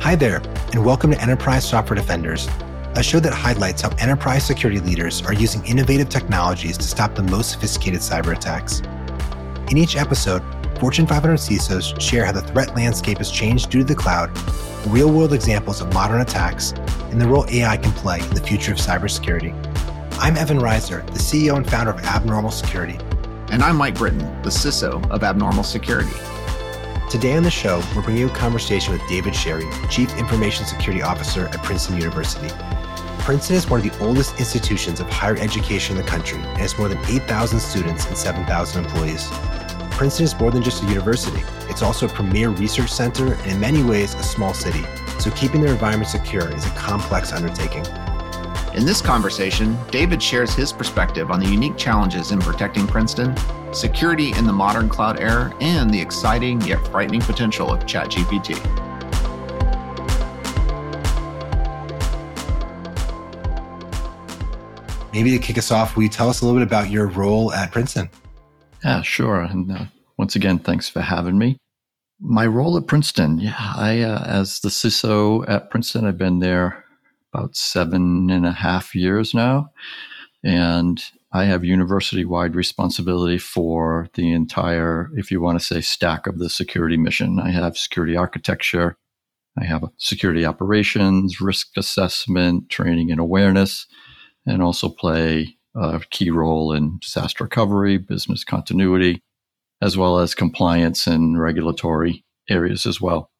Hi there, and welcome to Enterprise Software Defenders, a show that highlights how enterprise security leaders are using innovative technologies to stop the most sophisticated cyber attacks. In each episode, Fortune 500 CISOs share how the threat landscape has changed due to the cloud, real world examples of modern attacks, and the role AI can play in the future of cybersecurity. I'm Evan Reiser, the CEO and founder of Abnormal Security. And I'm Mike Britton, the CISO of Abnormal Security. Today on the show, we're bringing you a conversation with David Sherry, Chief Information Security Officer at Princeton University. Princeton is one of the oldest institutions of higher education in the country and has more than 8,000 students and 7,000 employees. Princeton is more than just a university, it's also a premier research center and, in many ways, a small city. So, keeping their environment secure is a complex undertaking. In this conversation, David shares his perspective on the unique challenges in protecting Princeton security in the modern cloud era, and the exciting yet frightening potential of ChatGPT. Maybe to kick us off, will you tell us a little bit about your role at Princeton? Yeah, sure. And uh, once again, thanks for having me. My role at Princeton, yeah, I uh, as the CISO at Princeton, I've been there about seven and a half years now, and I have university wide responsibility for the entire, if you want to say, stack of the security mission. I have security architecture, I have security operations, risk assessment, training and awareness, and also play a key role in disaster recovery, business continuity, as well as compliance and regulatory areas as well.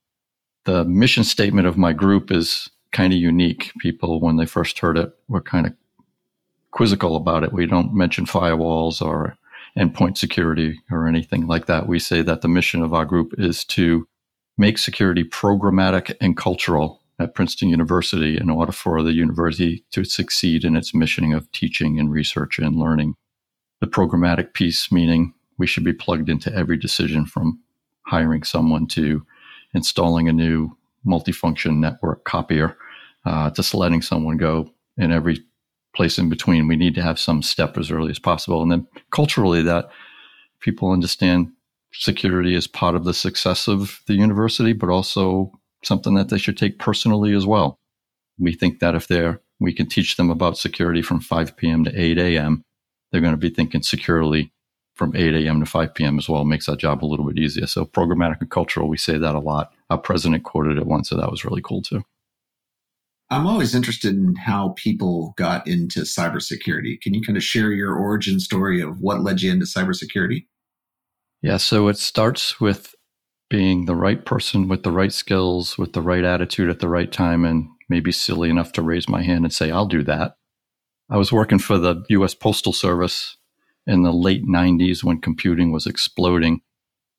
The mission statement of my group is kind of unique. People, when they first heard it, were kind of quizzical about it. We don't mention firewalls or endpoint security or anything like that. We say that the mission of our group is to make security programmatic and cultural at Princeton University in order for the university to succeed in its mission of teaching and research and learning. The programmatic piece meaning we should be plugged into every decision from hiring someone to installing a new multifunction network copier uh, letting someone go in every place in between. We need to have some step as early as possible. And then culturally, that people understand security is part of the success of the university, but also something that they should take personally as well. We think that if they're, we can teach them about security from 5 p.m. to 8 a.m., they're going to be thinking securely from 8 a.m. to 5 p.m. as well. Makes that job a little bit easier. So programmatic and cultural, we say that a lot. Our president quoted it once, so that was really cool too. I'm always interested in how people got into cybersecurity. Can you kind of share your origin story of what led you into cybersecurity? Yeah, so it starts with being the right person with the right skills, with the right attitude at the right time, and maybe silly enough to raise my hand and say, I'll do that. I was working for the US Postal Service in the late 90s when computing was exploding,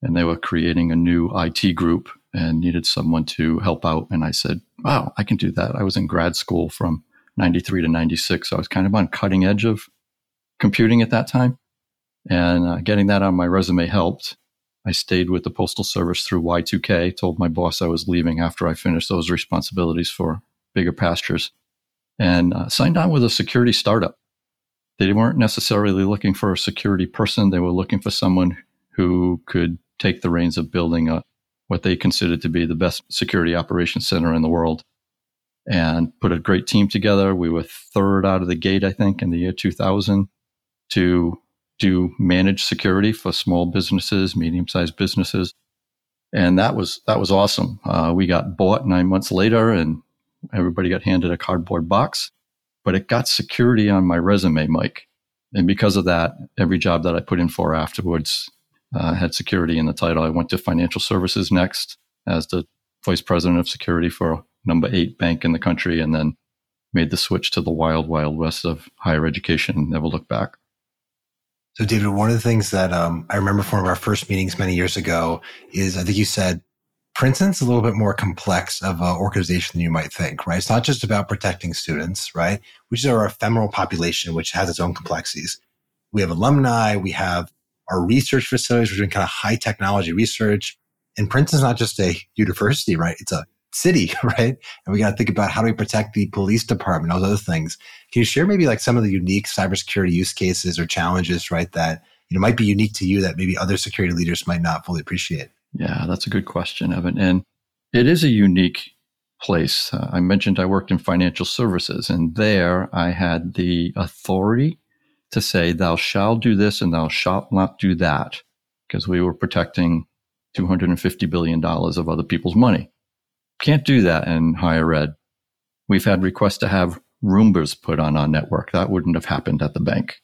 and they were creating a new IT group and needed someone to help out. And I said, wow, I can do that. I was in grad school from 93 to 96. So I was kind of on cutting edge of computing at that time. And uh, getting that on my resume helped. I stayed with the Postal Service through Y2K, told my boss I was leaving after I finished those responsibilities for bigger pastures, and uh, signed on with a security startup. They weren't necessarily looking for a security person, they were looking for someone who could take the reins of building a what they considered to be the best security operations center in the world and put a great team together. We were third out of the gate, I think, in the year 2000 to do managed security for small businesses, medium sized businesses. And that was, that was awesome. Uh, we got bought nine months later and everybody got handed a cardboard box, but it got security on my resume, Mike. And because of that, every job that I put in for afterwards uh, had security in the title. I went to financial services next as the vice president of security for number eight bank in the country, and then made the switch to the wild, wild west of higher education and never looked back. So, David, one of the things that um, I remember from our first meetings many years ago is I think you said Princeton's a little bit more complex of an organization than you might think, right? It's not just about protecting students, right? Which is our ephemeral population, which has its own complexities. We have alumni, we have our research facilities. We're doing kind of high technology research. And Princeton's not just a university, right? It's a city, right? And we got to think about how do we protect the police department, all those other things. Can you share maybe like some of the unique cybersecurity use cases or challenges, right? That you know might be unique to you that maybe other security leaders might not fully appreciate. Yeah, that's a good question, Evan. And it is a unique place. Uh, I mentioned I worked in financial services, and there I had the authority to say, Thou shalt do this and thou shalt not do that, because we were protecting $250 billion of other people's money. Can't do that in higher ed. We've had requests to have Roombas put on our network. That wouldn't have happened at the bank.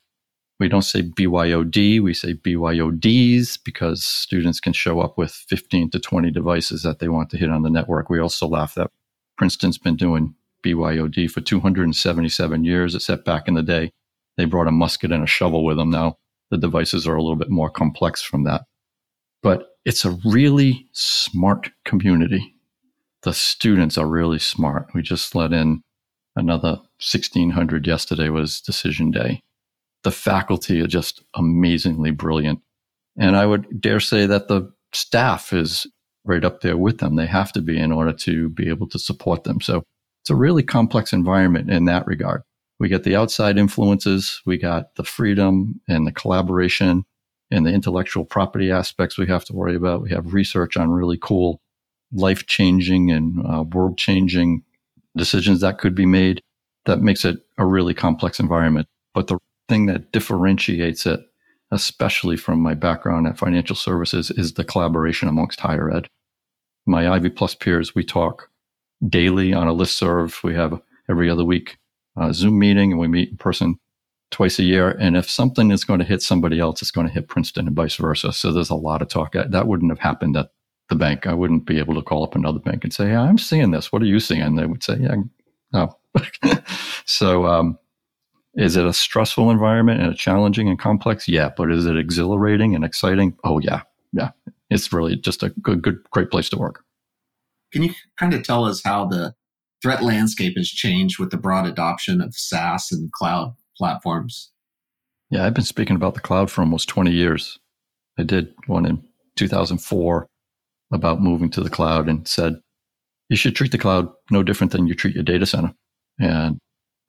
We don't say BYOD, we say BYODs because students can show up with 15 to 20 devices that they want to hit on the network. We also laugh that Princeton's been doing BYOD for 277 years, except back in the day, they brought a musket and a shovel with them. Now the devices are a little bit more complex from that. But it's a really smart community. The students are really smart. We just let in another 1600 yesterday was decision day. The faculty are just amazingly brilliant. And I would dare say that the staff is right up there with them. They have to be in order to be able to support them. So it's a really complex environment in that regard. We get the outside influences, we got the freedom and the collaboration and the intellectual property aspects we have to worry about. We have research on really cool, life changing and uh, world changing decisions that could be made. That makes it a really complex environment. But the thing that differentiates it, especially from my background at financial services, is the collaboration amongst higher ed my Ivy Plus peers, we talk daily on a list serve. We have every other week a Zoom meeting and we meet in person twice a year. And if something is going to hit somebody else, it's going to hit Princeton and vice versa. So there's a lot of talk. That wouldn't have happened at the bank. I wouldn't be able to call up another bank and say, yeah, I'm seeing this. What are you seeing? And they would say, yeah, no. so, um, is it a stressful environment and a challenging and complex? Yeah. But is it exhilarating and exciting? Oh, yeah. Yeah it's really just a good, good, great place to work. Can you kind of tell us how the threat landscape has changed with the broad adoption of SaaS and cloud platforms? Yeah, I've been speaking about the cloud for almost 20 years. I did one in 2004 about moving to the cloud and said, you should treat the cloud no different than you treat your data center. And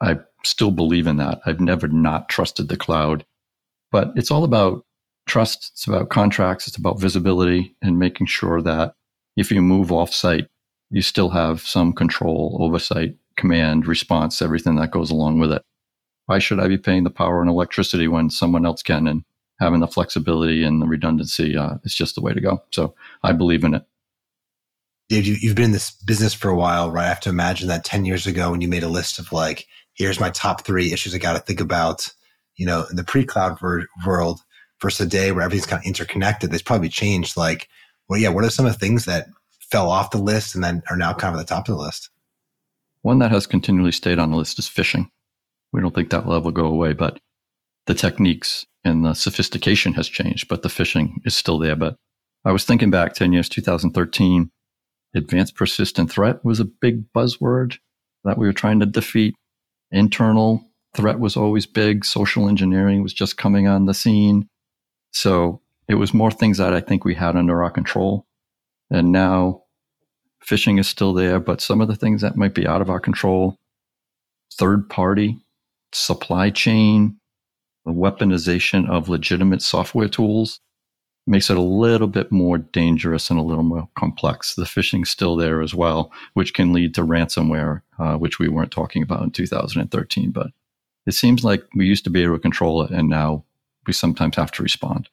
I still believe in that. I've never not trusted the cloud, but it's all about trust, it's about contracts, it's about visibility and making sure that if you move offsite, you still have some control, oversight, command, response, everything that goes along with it. Why should I be paying the power and electricity when someone else can? And having the flexibility and the redundancy uh, is just the way to go. So I believe in it. Dave, you, have been in this business for a while, right? I have to imagine that 10 years ago when you made a list of like, here's my top three issues I got to think about, you know, in the pre cloud ver- world, versus a day where everything's kind of interconnected, there's probably changed. Like, well, yeah, what are some of the things that fell off the list and then are now kind of at the top of the list? One that has continually stayed on the list is phishing. We don't think that will go away, but the techniques and the sophistication has changed, but the phishing is still there. But I was thinking back 10 years, 2013, advanced persistent threat was a big buzzword that we were trying to defeat. Internal threat was always big. Social engineering was just coming on the scene. So it was more things that I think we had under our control. And now phishing is still there, but some of the things that might be out of our control, third party, supply chain, the weaponization of legitimate software tools makes it a little bit more dangerous and a little more complex. The phishing's still there as well, which can lead to ransomware, uh, which we weren't talking about in 2013. But it seems like we used to be able to control it, and now we sometimes have to respond.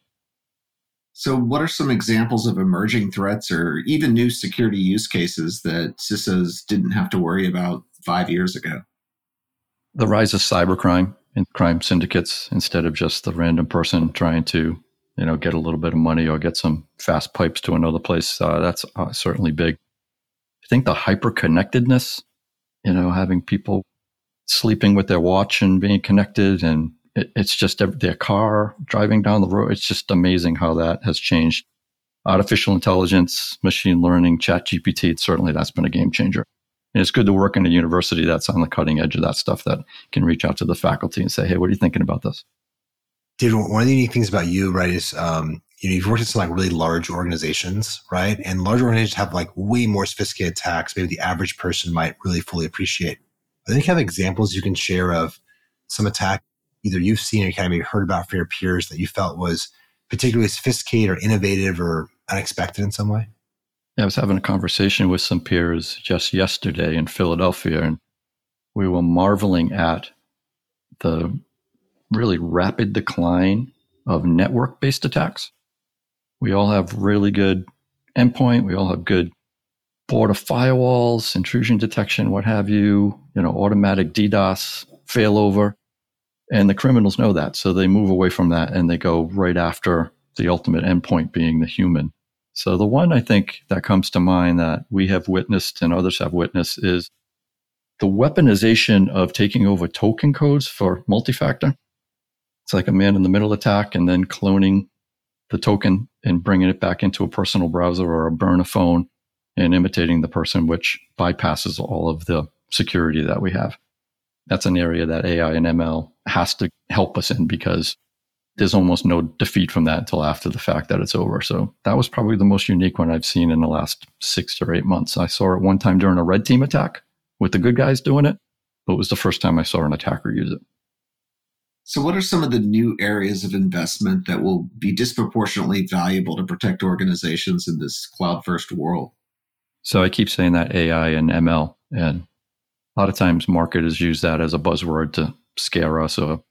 So, what are some examples of emerging threats or even new security use cases that CISOs didn't have to worry about five years ago? The rise of cybercrime and crime syndicates instead of just the random person trying to, you know, get a little bit of money or get some fast pipes to another place. Uh, that's uh, certainly big. I think the hyper connectedness, you know, having people sleeping with their watch and being connected and it, it's just their car driving down the road. It's just amazing how that has changed. Artificial intelligence, machine learning, chat GPT, it's certainly that's been a game changer. And it's good to work in a university that's on the cutting edge of that stuff that can reach out to the faculty and say, hey, what are you thinking about this? Dude, one of the unique things about you, right, is um, you know, you've worked in some like really large organizations, right? And large organizations have like way more sophisticated attacks. Maybe the average person might really fully appreciate. I think you have examples you can share of some attack either you've seen or kind of maybe heard about from your peers that you felt was particularly sophisticated or innovative or unexpected in some way? I was having a conversation with some peers just yesterday in Philadelphia, and we were marveling at the really rapid decline of network based attacks. We all have really good endpoint, we all have good border firewalls, intrusion detection, what have you, you know, automatic DDoS failover. And the criminals know that. So they move away from that and they go right after the ultimate endpoint being the human. So the one I think that comes to mind that we have witnessed and others have witnessed is the weaponization of taking over token codes for multi-factor. It's like a man in the middle attack and then cloning the token and bringing it back into a personal browser or a burner phone and imitating the person, which bypasses all of the security that we have. That's an area that AI and ML has to help us in because there's almost no defeat from that until after the fact that it's over. So that was probably the most unique one I've seen in the last six or eight months. I saw it one time during a red team attack with the good guys doing it, but it was the first time I saw an attacker use it. So, what are some of the new areas of investment that will be disproportionately valuable to protect organizations in this cloud first world? So, I keep saying that AI and ML, and a lot of times marketers use that as a buzzword to scare us or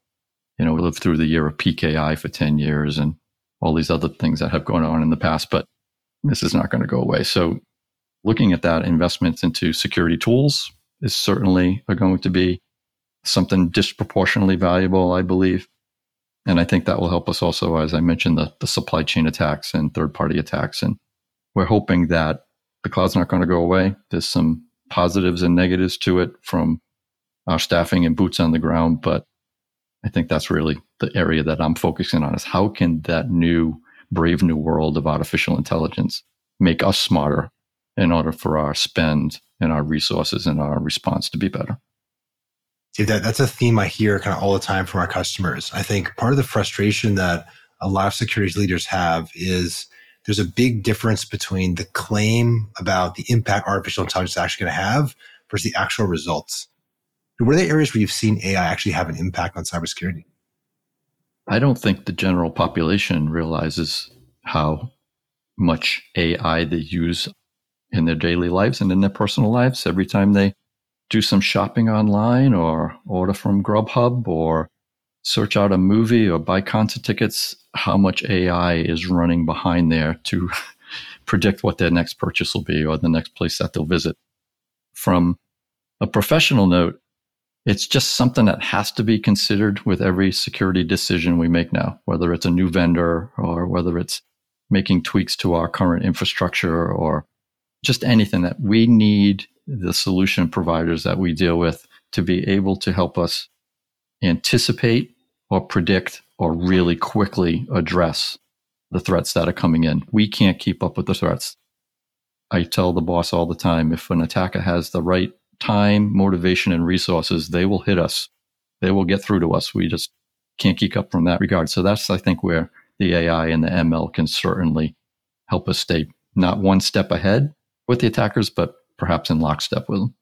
you know, we lived through the year of PKI for 10 years and all these other things that have gone on in the past, but this is not going to go away. So looking at that investments into security tools is certainly are going to be something disproportionately valuable, I believe. And I think that will help us also, as I mentioned, the, the supply chain attacks and third party attacks. And we're hoping that the cloud's not going to go away. There's some positives and negatives to it from our staffing and boots on the ground, but I think that's really the area that I'm focusing on is how can that new brave new world of artificial intelligence make us smarter in order for our spend and our resources and our response to be better. That, that's a theme I hear kind of all the time from our customers. I think part of the frustration that a lot of security leaders have is there's a big difference between the claim about the impact artificial intelligence is actually going to have versus the actual results. What are the areas where you've seen AI actually have an impact on cybersecurity? I don't think the general population realizes how much AI they use in their daily lives and in their personal lives every time they do some shopping online or order from Grubhub or search out a movie or buy concert tickets, how much AI is running behind there to predict what their next purchase will be or the next place that they'll visit. From a professional note, it's just something that has to be considered with every security decision we make now, whether it's a new vendor or whether it's making tweaks to our current infrastructure or just anything that we need the solution providers that we deal with to be able to help us anticipate or predict or really quickly address the threats that are coming in. We can't keep up with the threats. I tell the boss all the time if an attacker has the right time, motivation, and resources, they will hit us. They will get through to us. We just can't keep up from that regard. So that's, I think, where the AI and the ML can certainly help us stay not one step ahead with the attackers, but perhaps in lockstep with them.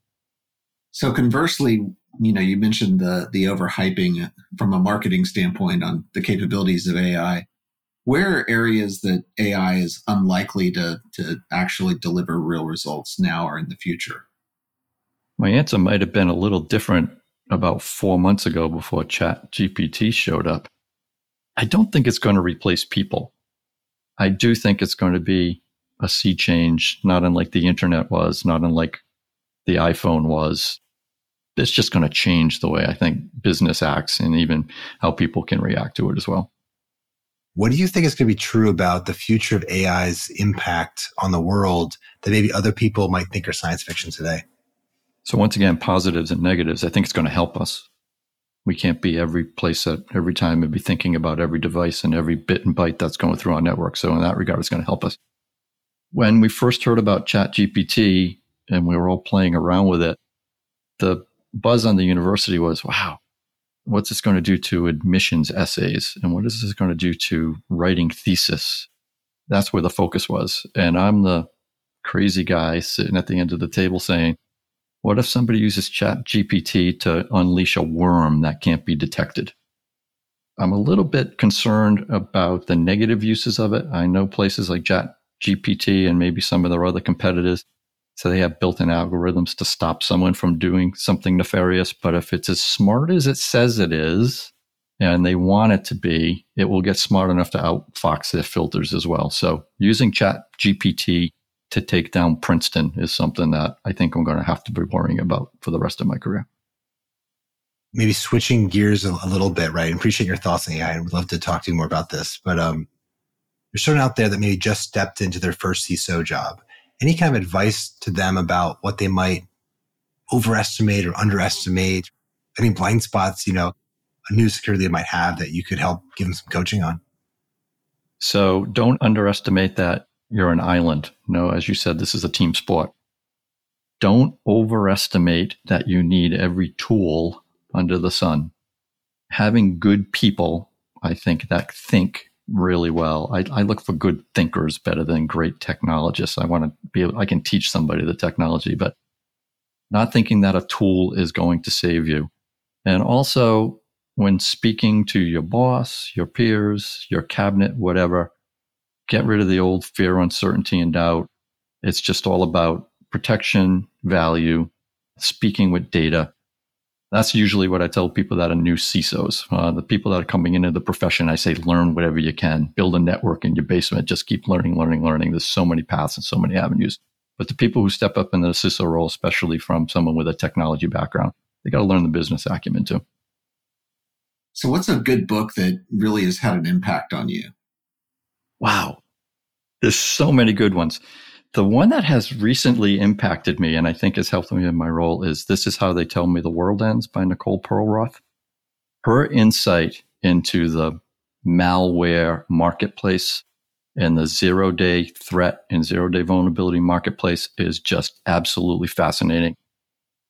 So conversely, you know, you mentioned the the overhyping from a marketing standpoint on the capabilities of AI. Where are areas that AI is unlikely to to actually deliver real results now or in the future? My answer might have been a little different about four months ago before Chat GPT showed up. I don't think it's going to replace people. I do think it's going to be a sea change, not unlike the internet was, not unlike the iPhone was. It's just going to change the way I think business acts and even how people can react to it as well. What do you think is going to be true about the future of AI's impact on the world that maybe other people might think are science fiction today? So once again, positives and negatives. I think it's going to help us. We can't be every place at every time and be thinking about every device and every bit and byte that's going through our network. So in that regard, it's going to help us. When we first heard about ChatGPT and we were all playing around with it, the buzz on the university was, wow, what's this going to do to admissions essays? And what is this going to do to writing thesis? That's where the focus was. And I'm the crazy guy sitting at the end of the table saying, what if somebody uses ChatGPT to unleash a worm that can't be detected? I'm a little bit concerned about the negative uses of it. I know places like Chat GPT and maybe some of their other competitors. So they have built in algorithms to stop someone from doing something nefarious. But if it's as smart as it says it is, and they want it to be, it will get smart enough to outfox their filters as well. So using Chat GPT to take down Princeton is something that I think I'm going to have to be worrying about for the rest of my career. Maybe switching gears a, little bit, right? I appreciate your thoughts on AI and would love to talk to you more about this. But um, there's someone out there that maybe just stepped into their first CISO job. Any kind of advice to them about what they might overestimate or underestimate? Any blind spots, you know, a new security they might have that you could help give them some coaching on? So don't underestimate that you're an island. No, as you said, this is a team sport. Don't overestimate that you need every tool under the sun. Having good people, I think, that think really well. I, I, look for good thinkers better than great technologists. I want to be able, I can teach somebody the technology, but not thinking that a tool is going to save you. And also, when speaking to your boss, your peers, your cabinet, whatever, get rid of the old fear, uncertainty, and doubt. It's just all about protection, value, speaking with data. That's usually what I tell people that are new CISOs. Uh, the people that are coming into the profession, I say, learn whatever you can. Build a network in your basement. Just keep learning, learning, learning. There's so many paths and so many avenues. But the people who step up in the CISO role, especially from someone with a technology background, they got to learn the business acumen too. So, what's a good book that really has had an impact on you? Wow. There's so many good ones. The one that has recently impacted me and I think has helped me in my role is This is How They Tell Me the World Ends by Nicole Perlroth. Her insight into the malware marketplace and the zero day threat and zero day vulnerability marketplace is just absolutely fascinating.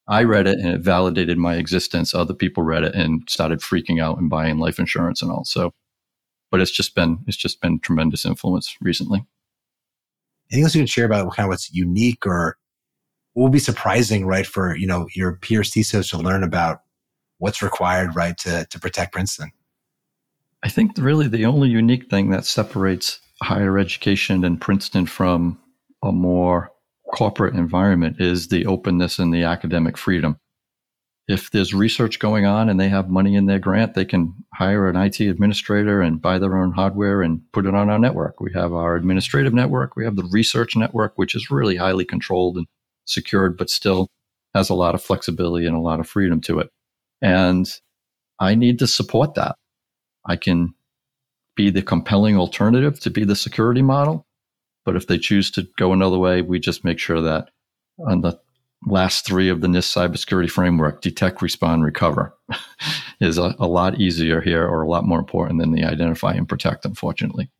I read it and it validated my existence. Other people read it and started freaking out and buying life insurance and all. So but it's just been it's just been tremendous influence recently. Anything else you can share about kind of what's unique or would be surprising, right, for you know your peer CISOs to learn about what's required, right, to to protect Princeton? I think really the only unique thing that separates higher education and Princeton from a more corporate environment is the openness and the academic freedom if there's research going on and they have money in their grant, they can hire an IT administrator and buy their own hardware and put it on our network. We have our administrative network, we have the research network, which is really highly controlled and secured, but still has a lot of flexibility and a lot of freedom to it. And I need to support that. I can be the compelling alternative to be the security model. But if they choose to go another way, we just make sure that on the last three of the NIST cybersecurity framework, detect, respond, recover, is a, a, lot easier here or a lot more important than the identify and protect, unfortunately.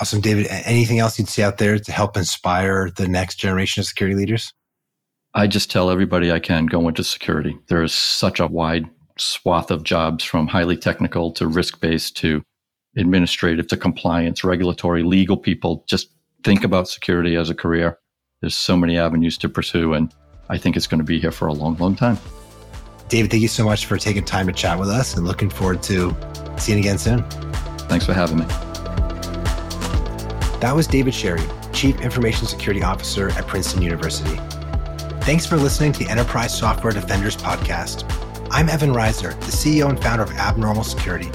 Awesome. David, anything else you'd see out there to help inspire the next generation of security leaders? I just tell everybody I can go into security. There is such a wide swath of jobs from highly technical to risk based to administrative to compliance, regulatory, legal people. Just think about security as a career. There's so many avenues to pursue. And I think it's going to be here for a long, long time. David, thank you so much for taking time to chat with us and looking forward to seeing you again soon. Thanks for having me. That was David Sherry, Chief Information Security Officer at Princeton University. Thanks for listening to the Enterprise Software Defenders podcast. I'm Evan Reiser, the CEO and founder of Abnormal Security.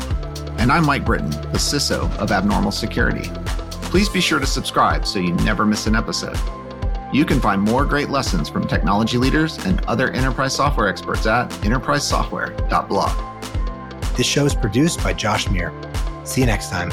And I'm Mike Britton, the CISO of Abnormal Security. Please be sure to subscribe so you never miss an episode. You can find more great lessons from technology leaders and other enterprise software experts at enterprisesoftware.blog. This show is produced by Josh Meir. See you next time.